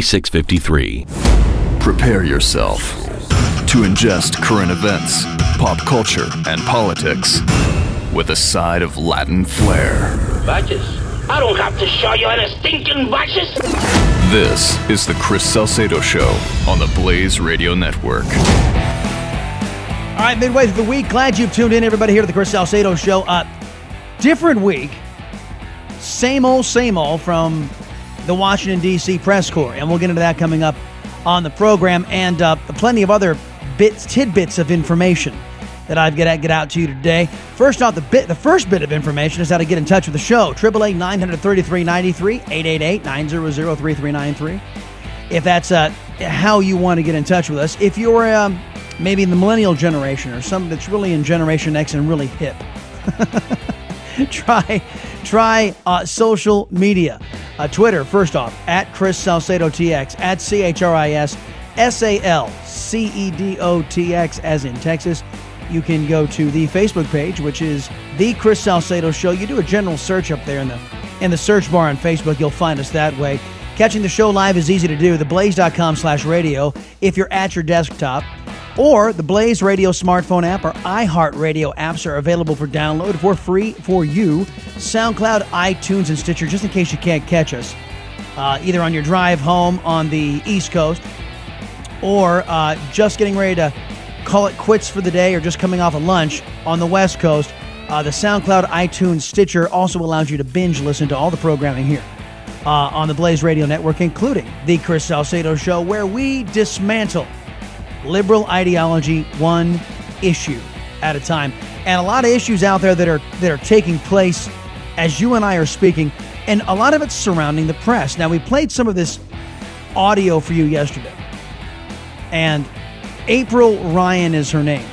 4653. Prepare yourself to ingest current events, pop culture, and politics with a side of Latin flair. Badges? I don't have to show you any stinking badges. This is the Chris Salcedo Show on the Blaze Radio Network. All right, midway through the week. Glad you've tuned in, everybody, here to the Chris Salcedo Show. Uh, different week. Same old, same old from the Washington, D.C. press corps. And we'll get into that coming up on the program and uh, plenty of other bits, tidbits of information that I've get, get out to you today. First off, the bit, the first bit of information is how to get in touch with the show. 888 933 93 888 900 3393. If that's uh, how you want to get in touch with us. If you're um, maybe in the millennial generation or something that's really in Generation X and really hip, try try uh, social media. Uh, Twitter, first off, at Chris Salcedo TX, at C H R I S S A L C E D O T X, as in Texas. You can go to the Facebook page, which is The Chris Salcedo Show. You do a general search up there in the in the search bar on Facebook. You'll find us that way. Catching the show live is easy to do. Theblaze.com slash radio if you're at your desktop. Or the Blaze Radio smartphone app or iHeartRadio apps are available for download for free for you. SoundCloud, iTunes, and Stitcher, just in case you can't catch us. Uh, either on your drive home on the East Coast or uh, just getting ready to call it quits for the day or just coming off of lunch on the West Coast. Uh, the SoundCloud, iTunes, Stitcher also allows you to binge listen to all the programming here uh, on the Blaze Radio Network, including The Chris Salcedo Show, where we dismantle liberal ideology one issue at a time. And a lot of issues out there that are that are taking place as you and I are speaking, and a lot of it's surrounding the press. Now we played some of this audio for you yesterday. And April Ryan is her name.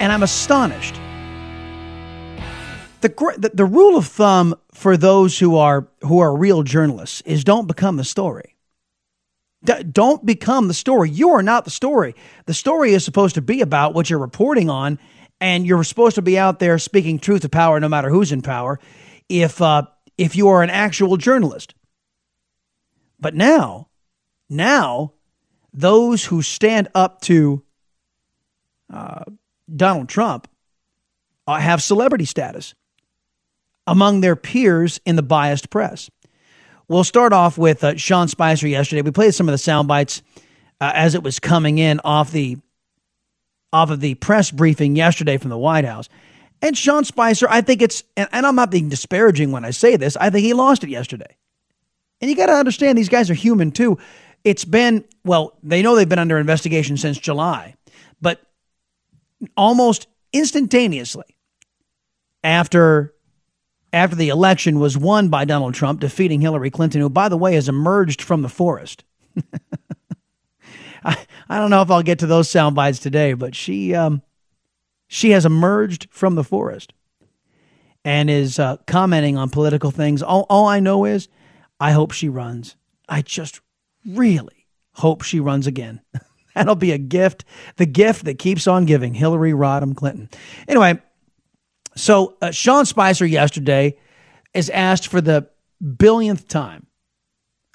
And I'm astonished. The, the, the rule of thumb for those who are who are real journalists is don't become the story. D- don't become the story. You are not the story. The story is supposed to be about what you're reporting on, and you're supposed to be out there speaking truth to power, no matter who's in power. If uh, if you are an actual journalist, but now, now, those who stand up to uh, Donald Trump uh, have celebrity status among their peers in the biased press. We'll start off with uh, Sean Spicer yesterday. We played some of the sound bites uh, as it was coming in off the off of the press briefing yesterday from the White House. And Sean Spicer, I think it's, and, and I'm not being disparaging when I say this, I think he lost it yesterday. And you got to understand, these guys are human too. It's been, well, they know they've been under investigation since July, but almost instantaneously after after the election was won by Donald Trump, defeating Hillary Clinton, who, by the way, has emerged from the forest. I, I don't know if I'll get to those sound bites today, but she um, she has emerged from the forest and is uh, commenting on political things. All, all I know is I hope she runs. I just really hope she runs again. That'll be a gift, the gift that keeps on giving. Hillary Rodham Clinton. Anyway, so uh, Sean Spicer yesterday is asked for the billionth time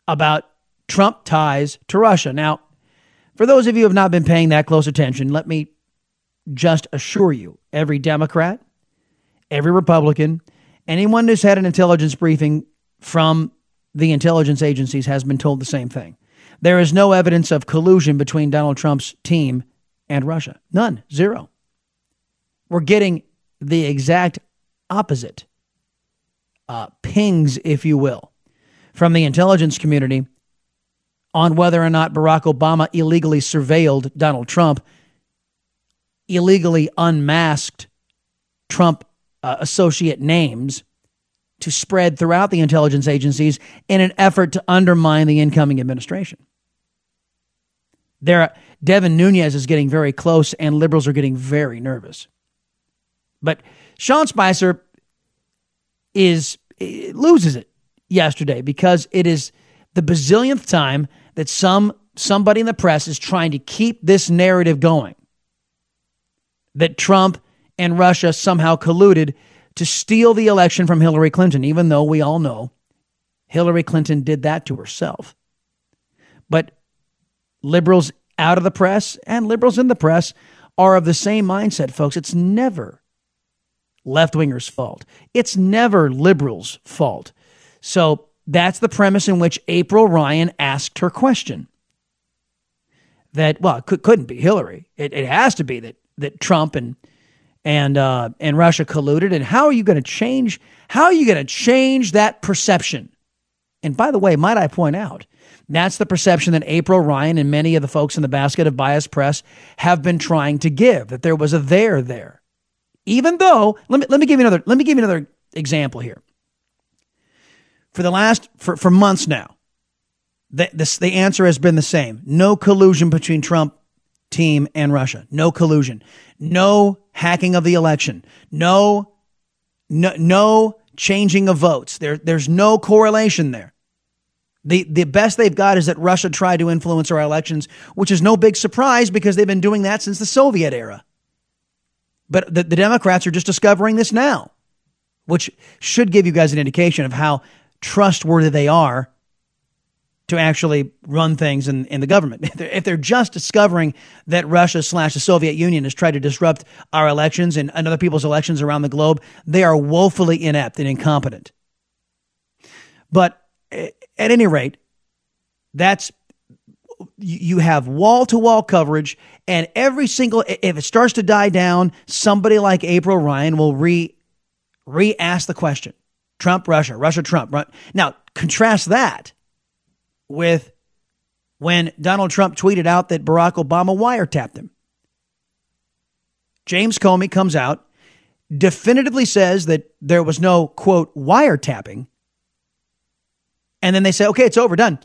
about Trump ties to Russia. Now, for those of you who have not been paying that close attention, let me just assure you every Democrat, every Republican, Anyone who's had an intelligence briefing from the intelligence agencies has been told the same thing. There is no evidence of collusion between Donald Trump's team and Russia. None. Zero. We're getting the exact opposite uh, pings, if you will, from the intelligence community on whether or not Barack Obama illegally surveilled Donald Trump, illegally unmasked Trump uh, associate names to spread throughout the intelligence agencies in an effort to undermine the incoming administration. There, Devin Nunes is getting very close, and liberals are getting very nervous. But Sean Spicer is eh, loses it yesterday because it is the bazillionth time that some somebody in the press is trying to keep this narrative going that Trump and Russia somehow colluded to steal the election from Hillary Clinton, even though we all know Hillary Clinton did that to herself. But liberals out of the press and liberals in the press are of the same mindset, folks. It's never left wingers' fault, it's never liberals' fault. So that's the premise in which April Ryan asked her question. That, well, it couldn't be Hillary. It, it has to be that, that Trump and and uh, and Russia colluded. And how are you going to change? How are you going to change that perception? And by the way, might I point out, that's the perception that April Ryan and many of the folks in the basket of bias press have been trying to give that there was a there there. Even though, let me let me give you another let me give you another example here. For the last for, for months now, the, this, the answer has been the same. No collusion between Trump team and Russia. No collusion. No hacking of the election. No, no, no changing of votes. There, there's no correlation there. The, the best they've got is that Russia tried to influence our elections, which is no big surprise because they've been doing that since the Soviet era. But the, the Democrats are just discovering this now, which should give you guys an indication of how trustworthy they are to actually run things in, in the government. If they're, if they're just discovering that Russia slash the Soviet Union has tried to disrupt our elections and, and other people's elections around the globe, they are woefully inept and incompetent. But eh, at any rate, that's you have wall to wall coverage, and every single if it starts to die down, somebody like April Ryan will re re ask the question: Trump, Russia, Russia, Trump. Now contrast that with when Donald Trump tweeted out that Barack Obama wiretapped him. James Comey comes out, definitively says that there was no, quote, wiretapping. And then they say, okay, it's over, done.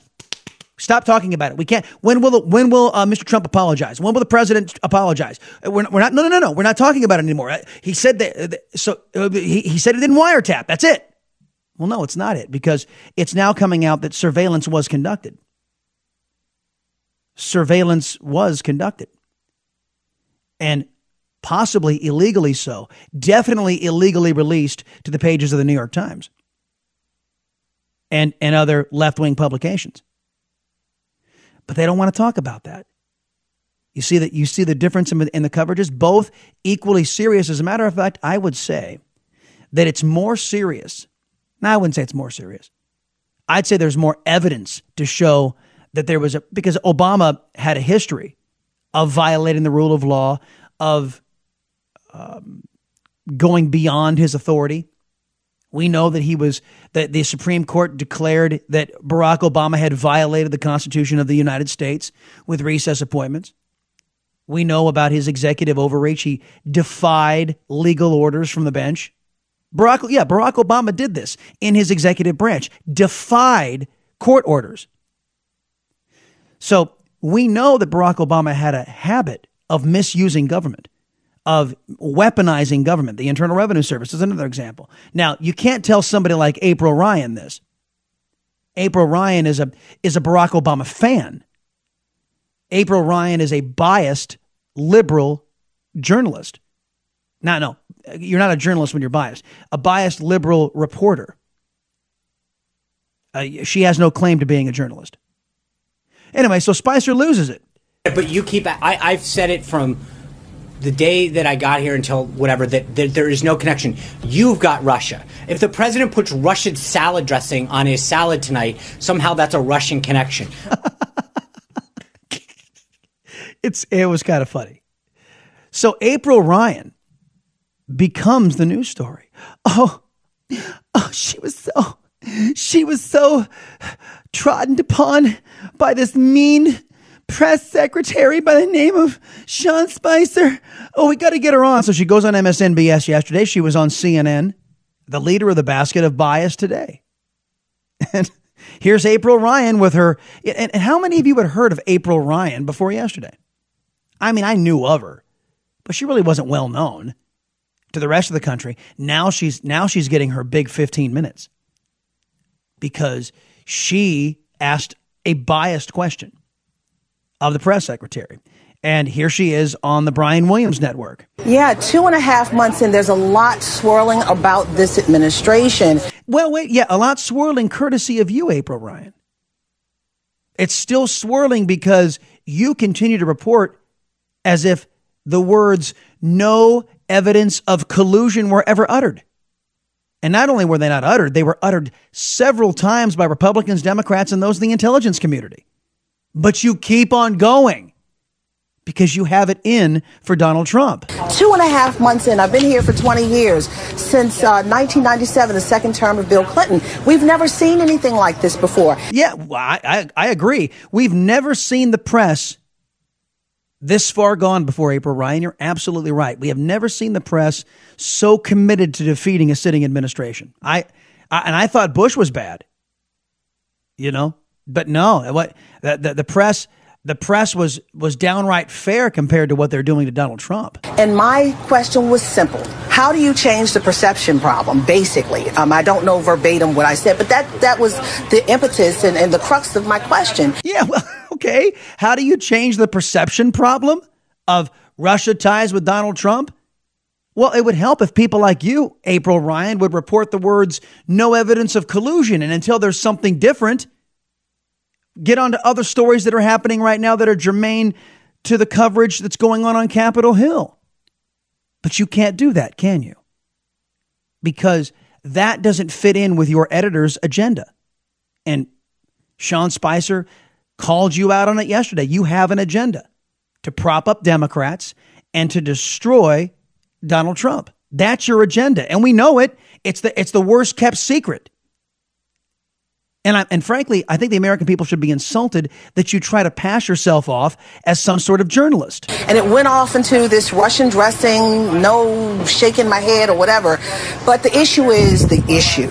Stop talking about it. We can't. When will when will uh, Mr. Trump apologize? When will the president apologize? We're, we're not. No, no, no, no. We're not talking about it anymore. He said that. So uh, he, he said it didn't wiretap. That's it. Well, no, it's not it because it's now coming out that surveillance was conducted. Surveillance was conducted. And possibly illegally so, definitely illegally released to the pages of the New York Times and, and other left wing publications. But they don't want to talk about that. You see that you see the difference in, in the coverages, both equally serious. As a matter of fact, I would say that it's more serious now, I wouldn't say it's more serious. I'd say there's more evidence to show that there was a, because Obama had a history of violating the rule of law, of um, going beyond his authority. We know that he was, that the Supreme Court declared that Barack Obama had violated the Constitution of the United States with recess appointments. We know about his executive overreach. He defied legal orders from the bench. Barack, yeah, Barack Obama did this in his executive branch, defied court orders. So we know that Barack Obama had a habit of misusing government, of weaponizing government. The Internal Revenue Service is another example. Now, you can't tell somebody like April Ryan this. April Ryan is a is a Barack Obama fan. April Ryan is a biased liberal journalist. No, no, you're not a journalist when you're biased. A biased liberal reporter. Uh, she has no claim to being a journalist. Anyway, so Spicer loses it. But you keep. I, I've said it from the day that I got here until whatever that, that there is no connection. You've got Russia. If the president puts Russian salad dressing on his salad tonight, somehow that's a Russian connection. it's it was kind of funny. So April Ryan becomes the news story. Oh, oh, she was so she was so trodden upon by this mean press secretary by the name of Sean Spicer. Oh, we got to get her on. So she goes on MSNBS yesterday. She was on CNN, the leader of the basket of bias today. And here's April Ryan with her. And, how many of you had heard of April Ryan before yesterday? I mean, I knew of her, but she really wasn't well known to the rest of the country. Now she's now she's getting her big 15 minutes because she asked a biased question of the press secretary. And here she is on the Brian Williams Network. Yeah, two and a half months in, there's a lot swirling about this administration. Well, wait, yeah, a lot swirling courtesy of you, April Ryan. It's still swirling because you continue to report as if the words no evidence of collusion were ever uttered. And not only were they not uttered, they were uttered several times by Republicans, Democrats, and those in the intelligence community. But you keep on going because you have it in for Donald Trump. Two and a half months in, I've been here for 20 years, since uh, 1997, the second term of Bill Clinton. We've never seen anything like this before. Yeah, I, I, I agree. We've never seen the press this far gone before April Ryan. You're absolutely right. We have never seen the press so committed to defeating a sitting administration. I, I and I thought Bush was bad. You know, but no, what the, the, the press the press was was downright fair compared to what they're doing to Donald Trump. And my question was simple: How do you change the perception problem? Basically, um, I don't know verbatim what I said, but that that was the impetus and, and the crux of my question. Yeah, well, okay. How do you change the perception problem of Russia ties with Donald Trump? Well, it would help if people like you, April Ryan, would report the words "no evidence of collusion," and until there's something different get on to other stories that are happening right now that are germane to the coverage that's going on on Capitol Hill. But you can't do that, can you? Because that doesn't fit in with your editor's agenda. And Sean Spicer called you out on it yesterday. You have an agenda to prop up Democrats and to destroy Donald Trump. That's your agenda. And we know it. It's the it's the worst kept secret. And I, and frankly, I think the American people should be insulted that you try to pass yourself off as some sort of journalist. And it went off into this Russian dressing, no shaking my head or whatever. But the issue is the issue.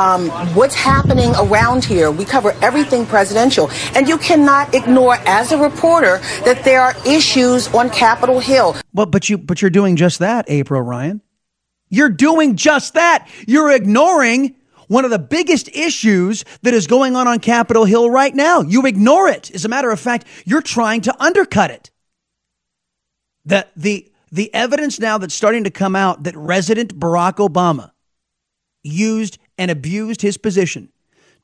Um, what's happening around here? We cover everything presidential, and you cannot ignore, as a reporter, that there are issues on Capitol Hill. Well, but you but you're doing just that, April Ryan. You're doing just that. You're ignoring one of the biggest issues that is going on on Capitol Hill right now. You ignore it. As a matter of fact, you're trying to undercut it. The, the, the evidence now that's starting to come out that resident Barack Obama used and abused his position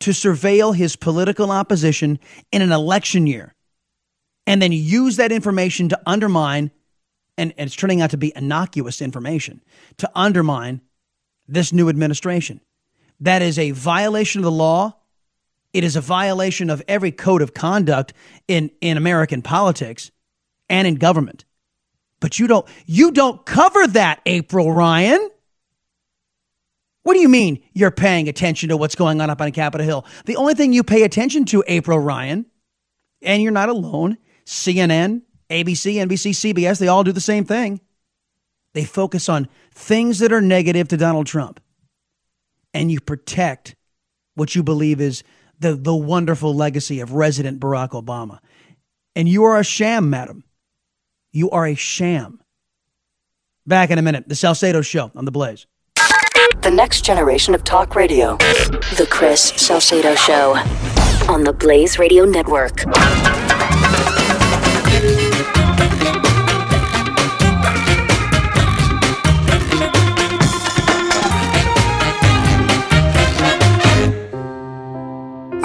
to surveil his political opposition in an election year and then use that information to undermine, and, and it's turning out to be innocuous information, to undermine this new administration. That is a violation of the law. It is a violation of every code of conduct in, in American politics and in government. But you don't you don't cover that, April Ryan. What do you mean you're paying attention to what's going on up on Capitol Hill? The only thing you pay attention to, April Ryan, and you're not alone, CNN, ABC, NBC, CBS, they all do the same thing. They focus on things that are negative to Donald Trump and you protect what you believe is the, the wonderful legacy of resident Barack Obama. And you are a sham, madam. You are a sham. Back in a minute. The Salcedo Show on The Blaze. The next generation of talk radio. The Chris Salcedo Show on the Blaze Radio Network.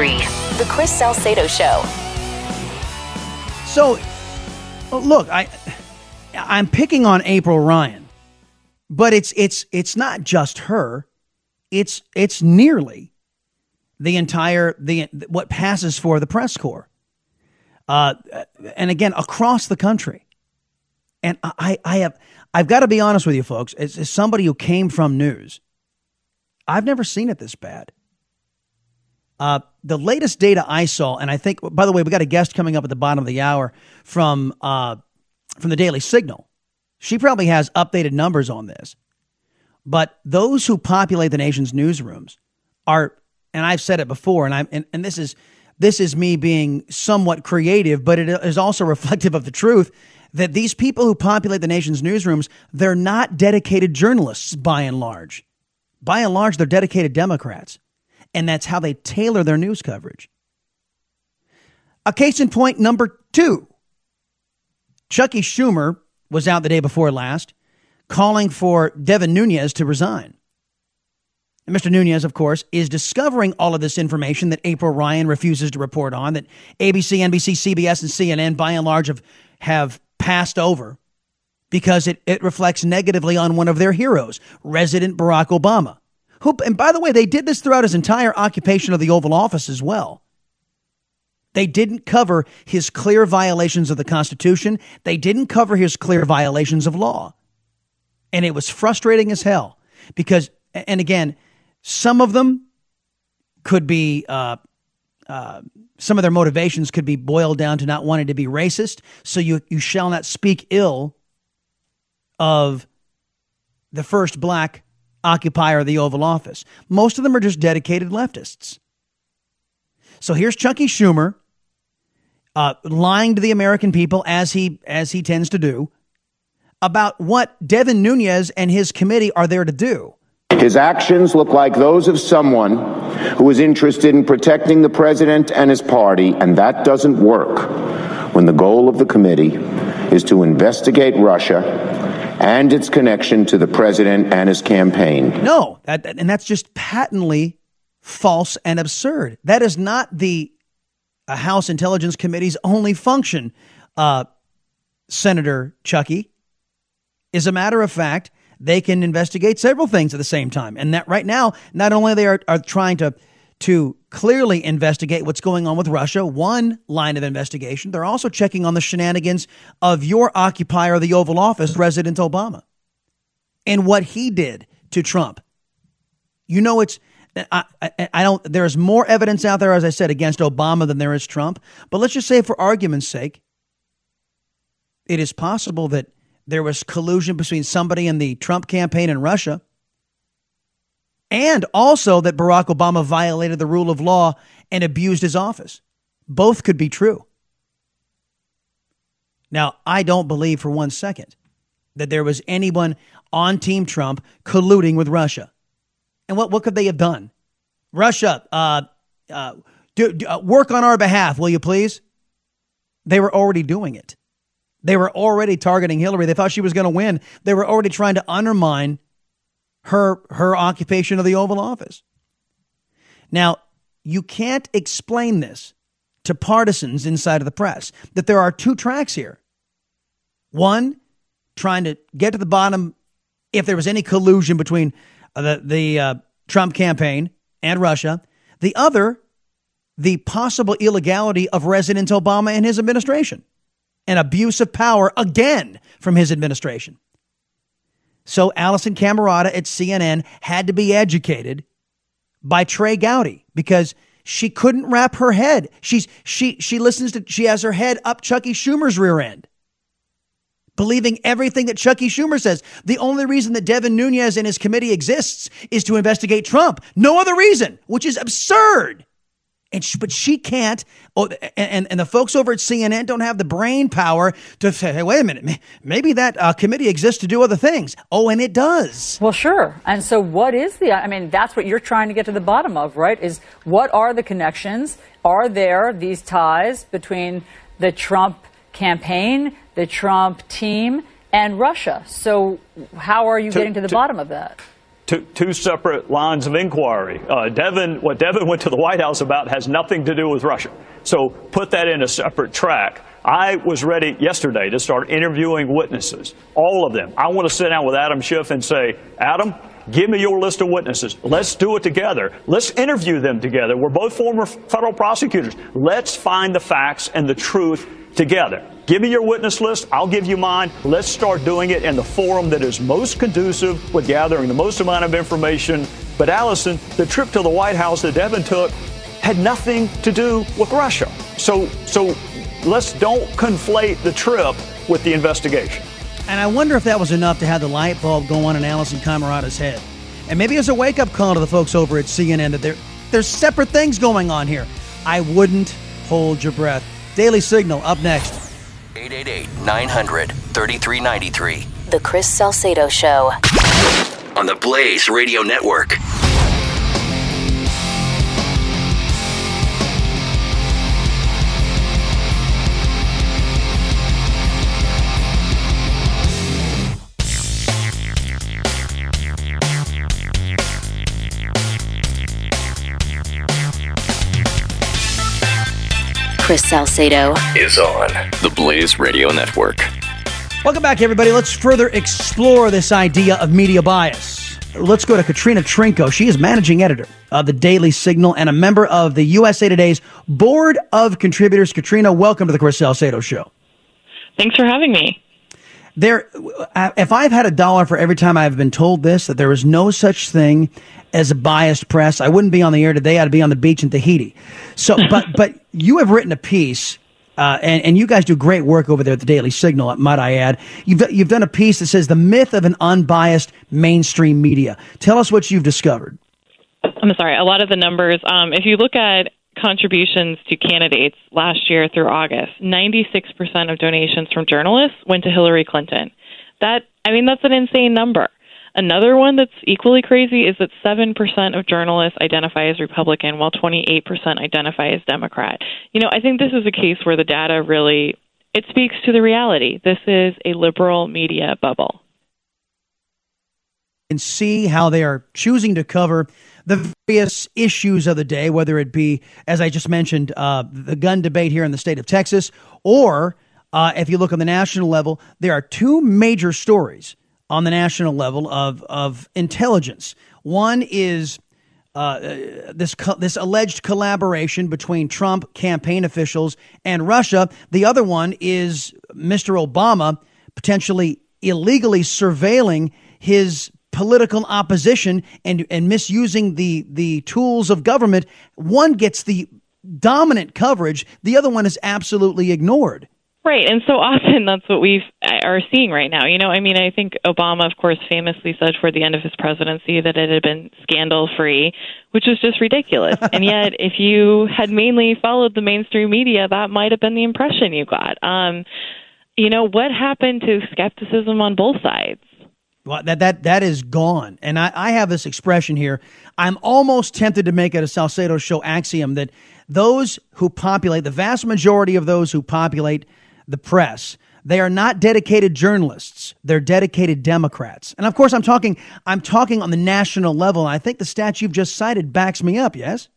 The Chris Salcedo Show. So, look, I I'm picking on April Ryan, but it's it's it's not just her. It's it's nearly the entire the what passes for the press corps, uh, and again across the country. And I I have I've got to be honest with you, folks. As, as somebody who came from news, I've never seen it this bad. Uh, the latest data I saw, and I think, by the way, we got a guest coming up at the bottom of the hour from uh, from the Daily Signal. She probably has updated numbers on this, but those who populate the nation's newsrooms are, and I've said it before, and I'm, and, and this is this is me being somewhat creative, but it is also reflective of the truth that these people who populate the nation's newsrooms, they're not dedicated journalists by and large. By and large, they're dedicated Democrats and that's how they tailor their news coverage. A case in point number two Chuckie Schumer was out the day before last calling for Devin Nunes to resign. And Mr. Nunes, of course, is discovering all of this information that April Ryan refuses to report on, that ABC, NBC, CBS, and CNN, by and large, have, have passed over because it, it reflects negatively on one of their heroes, resident Barack Obama. Who, and by the way, they did this throughout his entire occupation of the Oval Office as well. They didn't cover his clear violations of the Constitution. They didn't cover his clear violations of law. And it was frustrating as hell because, and again, some of them could be, uh, uh, some of their motivations could be boiled down to not wanting to be racist. So you, you shall not speak ill of the first black occupier of the Oval Office. Most of them are just dedicated leftists. So here's Chuckie Schumer uh, lying to the American people as he as he tends to do about what Devin Nunes and his committee are there to do. His actions look like those of someone who is interested in protecting the president and his party, and that doesn't work when the goal of the committee is to investigate Russia and its connection to the president and his campaign. No, that, and that's just patently false and absurd. That is not the uh, House Intelligence Committee's only function, uh, Senator Chuckie. As a matter of fact, they can investigate several things at the same time. And that right now, not only they are, are trying to to clearly investigate what's going on with Russia, one line of investigation. They're also checking on the shenanigans of your occupier of the Oval Office, President Obama, and what he did to Trump. You know, it's, I, I, I don't, there's more evidence out there, as I said, against Obama than there is Trump. But let's just say, for argument's sake, it is possible that there was collusion between somebody in the Trump campaign and Russia and also that Barack Obama violated the rule of law and abused his office. Both could be true. Now, I don't believe for one second that there was anyone on Team Trump colluding with Russia. And what, what could they have done? Russia, uh, uh, do, do, uh, work on our behalf, will you please? They were already doing it. They were already targeting Hillary. They thought she was going to win. They were already trying to undermine her her occupation of the Oval Office. Now, you can't explain this to partisans inside of the press that there are two tracks here. One, trying to get to the bottom if there was any collusion between uh, the the uh, Trump campaign and Russia. The other, the possible illegality of President Obama and his administration, and abuse of power again from his administration. So Alisyn Camerota at CNN had to be educated by Trey Gowdy because she couldn't wrap her head. She's she she listens to she has her head up Chuckie Schumer's rear end. believing everything that Chucky Schumer says. The only reason that Devin Nunes and his committee exists is to investigate Trump. No other reason, which is absurd. And she, but she can't. Oh, and, and the folks over at CNN don't have the brain power to say, hey, wait a minute, maybe that uh, committee exists to do other things. Oh, and it does. Well, sure. And so, what is the? I mean, that's what you're trying to get to the bottom of, right? Is what are the connections? Are there these ties between the Trump campaign, the Trump team, and Russia? So, how are you to, getting to the to, bottom of that? Two, two separate lines of inquiry. Uh, Devin, what Devin went to the White House about has nothing to do with Russia. So put that in a separate track. I was ready yesterday to start interviewing witnesses, all of them. I want to sit down with Adam Schiff and say, Adam, give me your list of witnesses. Let's do it together. Let's interview them together. We're both former federal prosecutors. Let's find the facts and the truth together. Give me your witness list. I'll give you mine. Let's start doing it in the forum that is most conducive with gathering the most amount of information. But Alisyn, the trip to the White House that Devin took had nothing to do with Russia. So, so let's don't conflate the trip with the investigation. And I wonder if that was enough to have the light bulb go on in Alisyn Camerota's head. And maybe it's a wake up call to the folks over at CNN that there, there's separate things going on here. I wouldn't hold your breath. Daily Signal up next. 888 900 3393. The Chris Salcedo Show. On the Blaze Radio Network. Chris Salcedo is on the Blaze Radio Network. Welcome back, everybody. Let's further explore this idea of media bias. Let's go to Katrina Trinko. She is managing editor of the Daily Signal and a member of the USA Today's Board of Contributors. Katrina, welcome to the Chris Salcedo Show. Thanks for having me. There, if I've had a dollar for every time I've been told this, that there is no such thing as a biased press. I wouldn't be on the air today. I'd be on the beach in Tahiti. So, but but you have written a piece. Uh, and, and you guys do great work over there at the Daily Signal, might I add. You've, you've done a piece that says the myth of an unbiased mainstream media. Tell us what you've discovered. I'm sorry, a lot of the numbers. Um, if you look at contributions to candidates last year through August, 96% of donations from journalists went to Hillary Clinton. That, I mean, that's an insane number. Another one that's equally crazy is that 7% of journalists identify as Republican while 28% identify as Democrat. You know, I think this is a case where the data really it speaks to the reality. This is a liberal media bubble. And see how they are choosing to cover the various issues of the day, whether it be, as I just mentioned, uh, the gun debate here in the state of Texas, or uh, if you look on the national level, there are two major stories on the national level of of intelligence. One is uh, this co- this alleged collaboration between Trump campaign officials and Russia. The other one is Mr. Obama potentially illegally surveilling his political opposition and and misusing the the tools of government. One gets the dominant coverage, the other one is absolutely ignored. Right, and so often that's what we are seeing right now. You know, I mean, I think Obama, of course, famously said toward the end of his presidency that it had been scandal free, which was just ridiculous. and yet, if you had mainly followed the mainstream media, that might have been the impression you got. Um, you know, what happened to skepticism on both sides? Well, that that that is gone, and I, I have this expression here. I'm almost tempted to make it a Salcedo show axiom that those who populate the vast majority of those who populate the press. They are not dedicated journalists. They're dedicated Democrats. And of course, I'm talking, I'm talking on the national level. I think the stat you've just cited backs me up. Yes.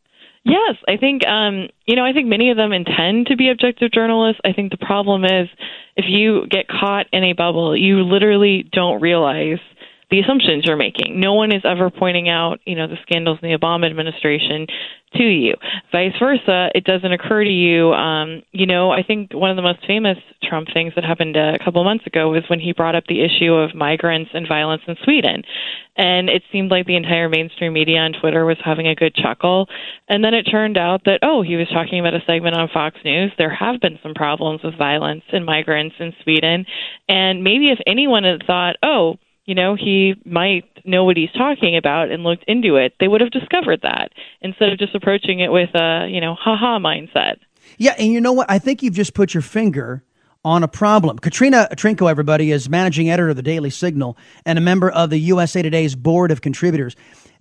Yes, I think um, you know. I think many of them intend to be objective journalists. I think the problem is if you get caught in a bubble, you literally don't realize the assumptions you're making. No one is ever pointing out, you know, the scandals in the Obama administration to you. Vice versa, it doesn't occur to you. Um, you know, I think one of the most famous Trump things that happened a couple months ago was when he brought up the issue of migrants and violence in Sweden. And it seemed like the entire mainstream media on Twitter was having a good chuckle. And then it turned out that, oh, he was talking about a segment on Fox News. There have been some problems with violence and migrants in Sweden. And maybe if anyone had thought, oh, you know, he might know what he's talking about and looked into it, they would have discovered that instead of just approaching it with a, you know, haha mindset. Yeah, and you know what? I think you've just put your finger on a problem. Katrina Trinko, everybody, is managing editor of the Daily Signal and a member of the USA Today's board of contributors.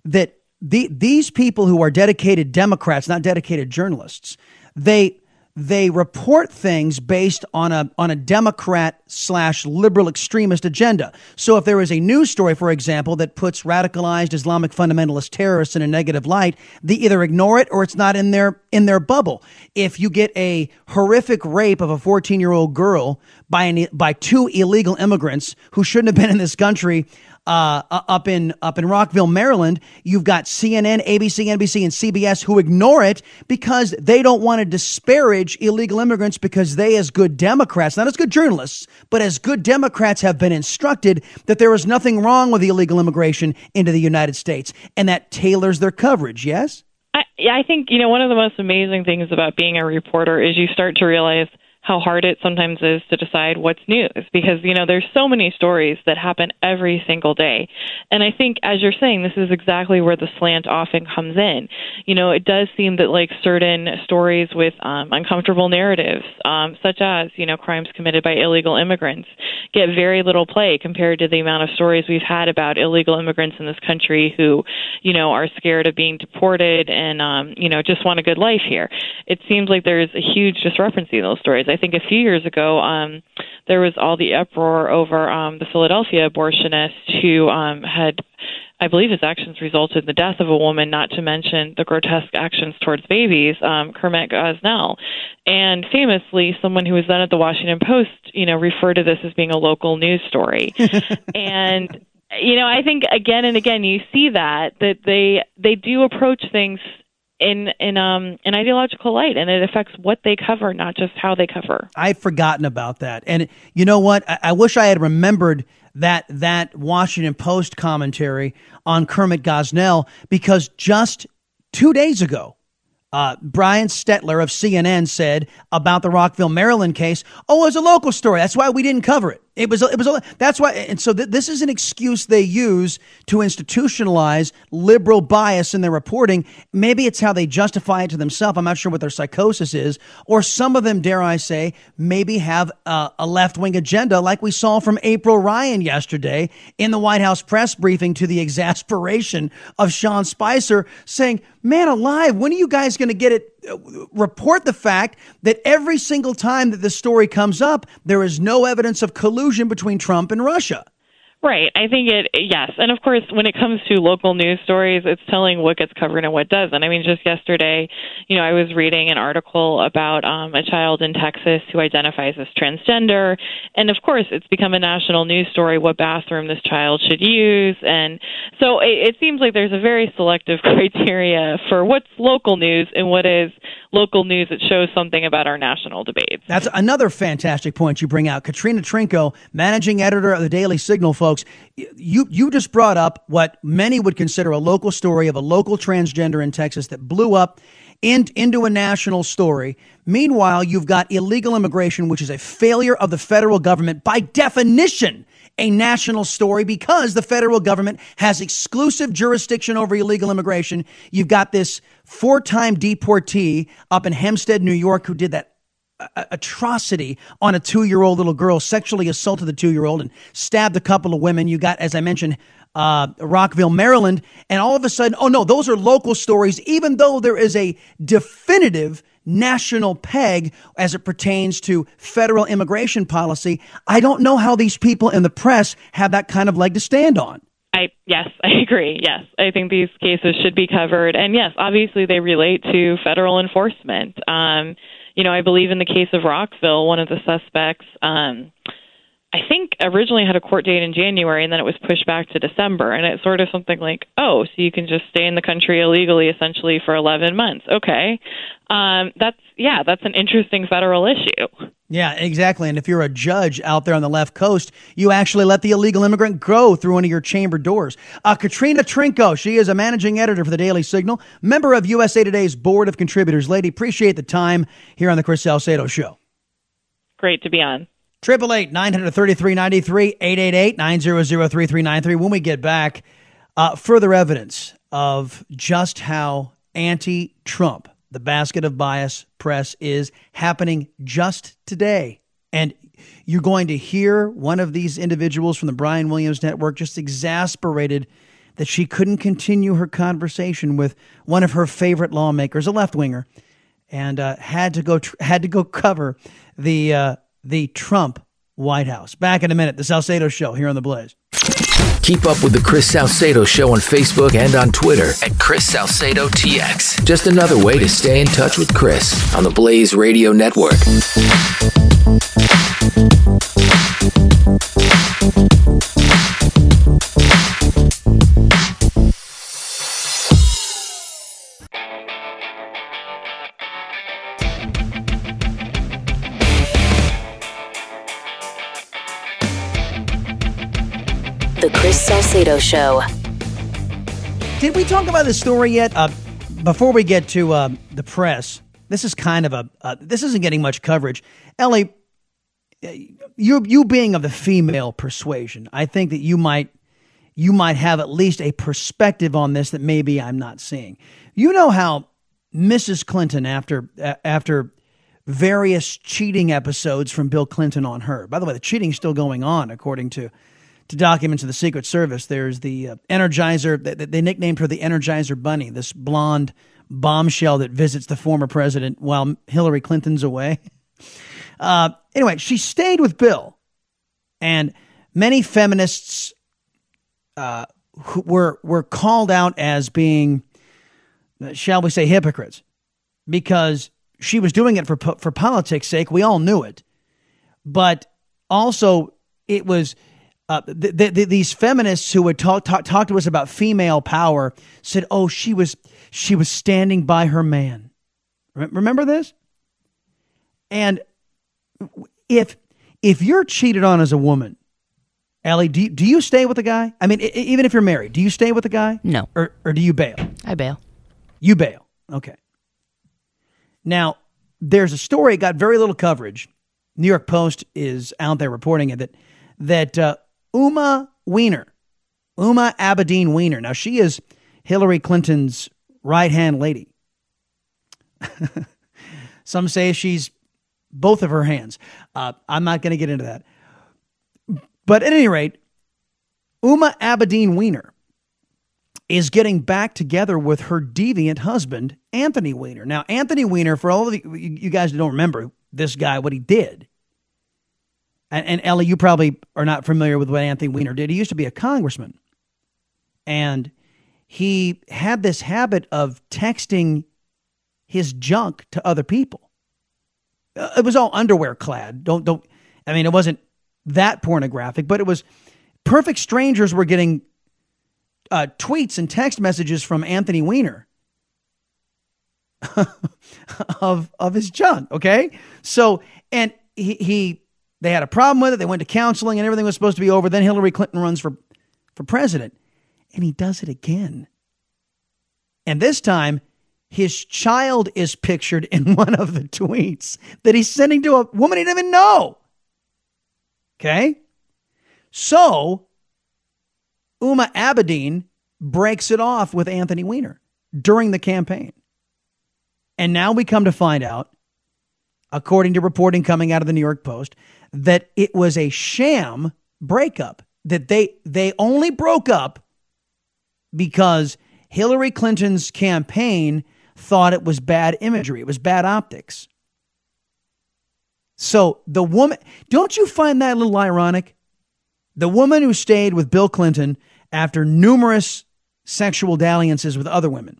That the, these people who are dedicated Democrats, not dedicated journalists, they they report things based on a on a Democrat slash liberal extremist agenda. So if there is a news story, for example, that puts radicalized Islamic fundamentalist terrorists in a negative light, they either ignore it or it's not in their in their bubble. If you get a horrific rape of a 14 year old girl by an, by two illegal immigrants who shouldn't have been in this country uh, up in up in Rockville, Maryland. You've got CNN, ABC, NBC, and CBS who ignore it because they don't want to disparage illegal immigrants because they, as good Democrats, not as good journalists, but as good Democrats, have been instructed that there is nothing wrong with illegal immigration into the United States, and that tailors their coverage. Yes. I, I think you know one of the most amazing things about being a reporter is you start to realize how hard it sometimes is to decide what's news because you know there's so many stories that happen every single day. And i think as you're saying this is exactly where the slant often comes in. You know it does seem that like certain stories with um, uncomfortable narratives um, such as you know crimes committed by illegal immigrants get very little play compared to the amount of stories we've had about illegal immigrants in this country who you know are scared of being deported and um, you know just want a good life here. It seems like there's a huge discrepancy in those stories I think a few years ago, um, there was all the uproar over um, the Philadelphia abortionist who um, had I believe his actions resulted in the death of a woman, not to mention the grotesque actions towards babies, um, Kermit Gosnell. And famously, someone who was then at the Washington Post, you know, referred to this as being a local news story. and you know, I think again and again you see that that they they do approach things in in um an ideological light and it affects what they cover not just how they cover i've forgotten about that and you know what i, I wish i had remembered that that washington post commentary on kermit gosnell because just two days ago uh, Brian Stelter of CNN said about the Rockville, Maryland case, "Oh, it was a local story. That's why we didn't cover it. It was, it was, that's why." And so th- this is an excuse they use to institutionalize liberal bias in their reporting. Maybe it's how they justify it to themselves. I'm not sure what their psychosis is, or some of them, dare I say, maybe have a, left wing agenda, like we saw from April Ryan yesterday in the White House press briefing, to the exasperation of Sean Spicer saying, "Man alive, when are you guys?" going to get it report the fact that every single time that this story comes up, there is no evidence of collusion between Trump and Russia. Right. I think it, yes. And of course, when it comes to local news stories, it's telling what gets covered and what doesn't. I mean, just yesterday, you know, I was reading an article about um, a child in Texas who identifies as transgender. And of course, it's become a national news story what bathroom this child should use. And so it, it seems like there's a very selective criteria for what's local news and what is local news that shows something about our national debates. That's another fantastic point you bring out. Katrina Trinko, managing editor of the Daily Signal, folks, you, you just brought up what many would consider a local story of a local transgender in Texas that blew up in, into a national story. Meanwhile, you've got illegal immigration, which is a failure of the federal government by definition a national story because the federal government has exclusive jurisdiction over illegal immigration. You've got this four time deportee up in Hempstead, New York, who did that atrocity on a two year old little girl, sexually assaulted the two year old and stabbed a couple of women. You got, as I mentioned, uh, Rockville, Maryland. And all of a sudden, oh no, those are local stories, even though there is a definitive national peg as it pertains to federal immigration policy. I don't know how these people in the press have that kind of leg to stand on. I yes, I agree. Yes, I think these cases should be covered, and yes, obviously they relate to federal enforcement. Um, you know, I believe in the case of Rockville, one of the suspects. Um, I think originally had a court date in January and then it was pushed back to December. And it's sort of something like, oh, so you can just stay in the country illegally essentially for 11 months. Okay. Um, that's, yeah, that's an interesting federal issue. Yeah, exactly. And if you're a judge out there on the left coast, you actually let the illegal immigrant go through one of your chamber doors. Uh, Katrina Trinko, she is a managing editor for the Daily Signal, member of USA Today's board of contributors. Lady, appreciate the time here on the Chris Salcedo Show. Great to be on. Triple eight nine hundred thirty three ninety three eight eight eight nine zero zero three three nine three. When we get back, uh, further evidence of just how anti-Trump the basket of bias press is happening just today, and you're going to hear one of these individuals from the Brian Williams Network just exasperated that she couldn't continue her conversation with one of her favorite lawmakers, a left winger, and uh, had to go tr- had to go cover the. Uh, the Trump White House. Back in a minute, the Salcedo Show here on The Blaze. Keep up with the Chris Salcedo Show on Facebook and on Twitter at Chris Salcedo TX. Just another way to stay in touch with Chris on the Blaze Radio Network. Salcedo Show. Did we talk about this story yet? Uh, before we get to uh, the press, this is kind of a uh, this isn't getting much coverage. Ellie, you you being of the female persuasion, I think that you might you might have at least a perspective on this that maybe I'm not seeing. You know how Mrs. Clinton after after various cheating episodes from Bill Clinton on her. By the way, the cheating's still going on according to to documents of the Secret Service. There's the uh, Energizer, they, they nicknamed her the Energizer Bunny, this blonde bombshell that visits the former president while Hillary Clinton's away. Uh, anyway, she stayed with Bill, and many feminists uh, were were called out as being, shall we say, hypocrites, because she was doing it for for politics' sake. We all knew it, but also it was uh, the, the, these feminists who would talk, talk talk to us about female power said, "Oh, she was she was standing by her man." Remember this? And if if you're cheated on as a woman, Ellie, do you, do you stay with the guy? I mean, even if you're married, do you stay with the guy? No. Or or do you bail? I bail. You bail. Okay. Now, there's a story got very little coverage. New York Post is out there reporting it that that uh, Uma Weiner, Uma Abedin Weiner. Now, she is Hillary Clinton's right hand lady. Some say she's both of her hands. Uh, I'm not going to get into that. But at any rate, Uma Abedin Weiner is getting back together with her deviant husband, Anthony Weiner. Now, Anthony Weiner, for all of you, you guys don't remember this guy, what he did, and, and Ellie, you probably are not familiar with what Anthony Weiner did. He used to be a congressman. And he had this habit of texting his junk to other people. Uh, it was all underwear clad. Don't don't I mean it wasn't that pornographic, but it was perfect strangers were getting uh, tweets and text messages from Anthony Weiner of of his junk. Okay, so and he he they had a problem with it. They went to counseling and everything was supposed to be over. Then Hillary Clinton runs for, for president and he does it again. And this time, his child is pictured in one of the tweets that he's sending to a woman he didn't even know. Okay? So, Uma Abedin breaks it off with Anthony Weiner during the campaign. And now we come to find out, according to reporting coming out of the New York Post, that it was a sham breakup that they they only broke up because Hillary Clinton's campaign thought it was bad imagery it was bad optics. So the woman don't you find that a little ironic? The woman who stayed with Bill Clinton after numerous sexual dalliances with other women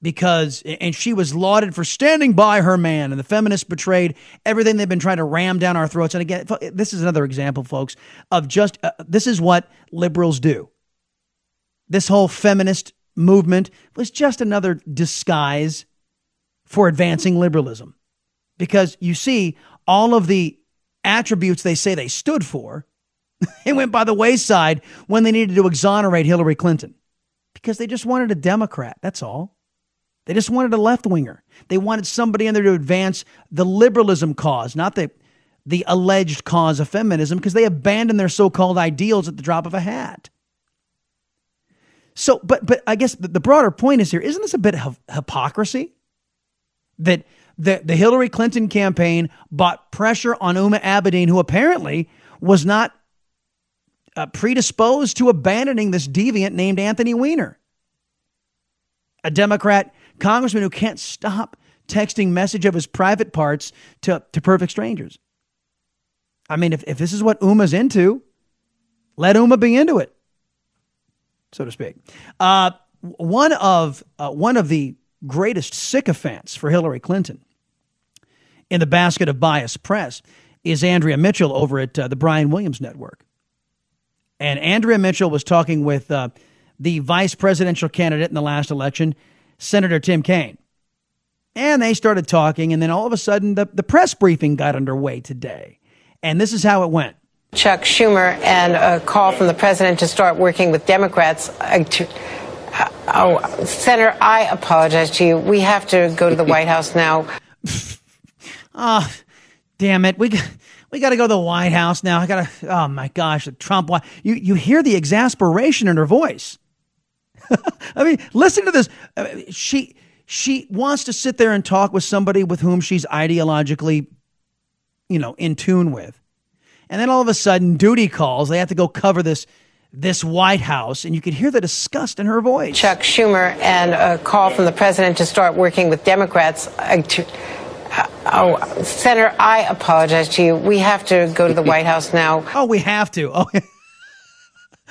because and she was lauded for standing by her man and the feminists betrayed everything they've been trying to ram down our throats. And again this is another example folks of just uh, this is what liberals do. This whole feminist movement was just another disguise for advancing liberalism. Because you see all of the attributes they say they stood for it went by the wayside when they needed to exonerate Hillary Clinton. Because they just wanted a democrat that's all they just wanted a left winger. They wanted somebody in there to advance the liberalism cause, not the the alleged cause of feminism, because they abandoned their so-called ideals at the drop of a hat. So, but but I guess the, broader point is here: isn't this a bit of hypocrisy? That the the Hillary Clinton campaign bought pressure on Huma Abedin, who apparently was not uh, predisposed to abandoning this deviant named Anthony Weiner, a Democrat congressman who can't stop texting message of his private parts to, to perfect strangers. I mean, if, if this is what Uma's into, let Uma be into it, so to speak. Uh, one of uh, one of the greatest sycophants for Hillary Clinton in the basket of biased press is Andrea Mitchell over at uh, the Brian Williams Network. And Andrea Mitchell was talking with uh, the vice presidential candidate in the last election, Senator Tim Kaine. And they started talking, and then all of a sudden, the, the press briefing got underway today. And this is how it went. Chuck Schumer and a call from the president to start working with Democrats. Uh, to, uh, oh, Senator, I apologize to you. We have to go to the White House now. oh, damn it. We, we got to go to the White House now. I got to, oh my gosh, the Trump. You, you hear the exasperation in her voice. I mean, listen to this. she she wants to sit there and talk with somebody with whom she's ideologically, you know, in tune with. And then all of a sudden, duty calls. They have to go cover this this White House, and you could hear the disgust in her voice. Chuck Schumer and a call from the president to start working with Democrats. Uh, to, uh, oh, Senator, I apologize to you. We have to go to the White House now. Oh, we have to. Oh.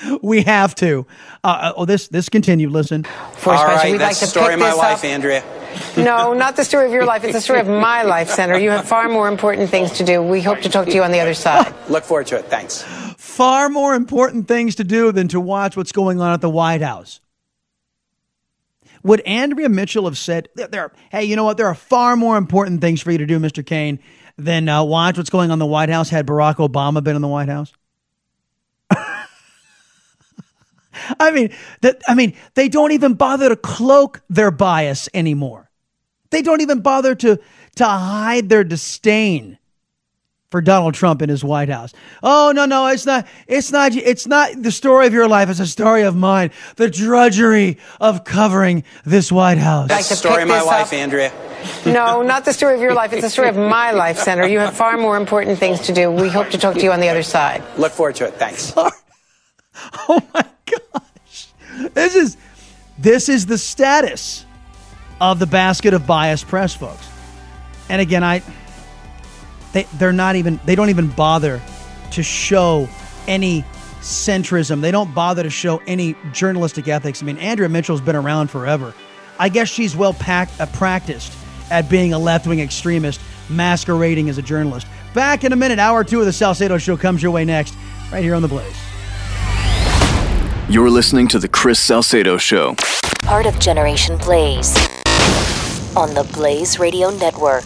we have to. Uh, uh, oh, this this continued. Listen. For All right, we'd that's like the story of my life, up. Andrea. No, not the story of your life. It's the story of my life, Senator. You have far more important things to do. We hope to talk to you on the other side. Look forward to it. Thanks. Far more important things to do than to watch what's going on at the White House. Would Andrea Mitchell have said, "There, hey, you know what? There are far more important things for you to do, Mr. Kaine, than uh, watch what's going on in the White House." Had Barack Obama been in the White House? I mean, that I mean, they don't even bother to cloak their bias anymore. They don't even bother to to hide their disdain for Donald Trump in his White House. Oh no, no, it's not it's not it's not the story of your life, it's a story of mine. The drudgery of covering this White House. That's the story of my life, up. Andrea. No, not the story of your life. It's the story of my life, Senator. You have far more important things to do. We hope to talk to you on the other side. Look forward to it. Thanks. Oh my gosh. This is this is the status of the basket of biased press folks. And again, I they they're not even they don't even bother to show any centrism. They don't bother to show any journalistic ethics. I mean, Andrea Mitchell's been around forever. I guess she's well packed, uh, practiced at being a left wing extremist, masquerading as a journalist. Back in a minute, hour two of the Salcedo Show comes your way next, right here on The Blaze. You're listening to The Chris Salcedo Show. Part of Generation Blaze on the Blaze Radio Network.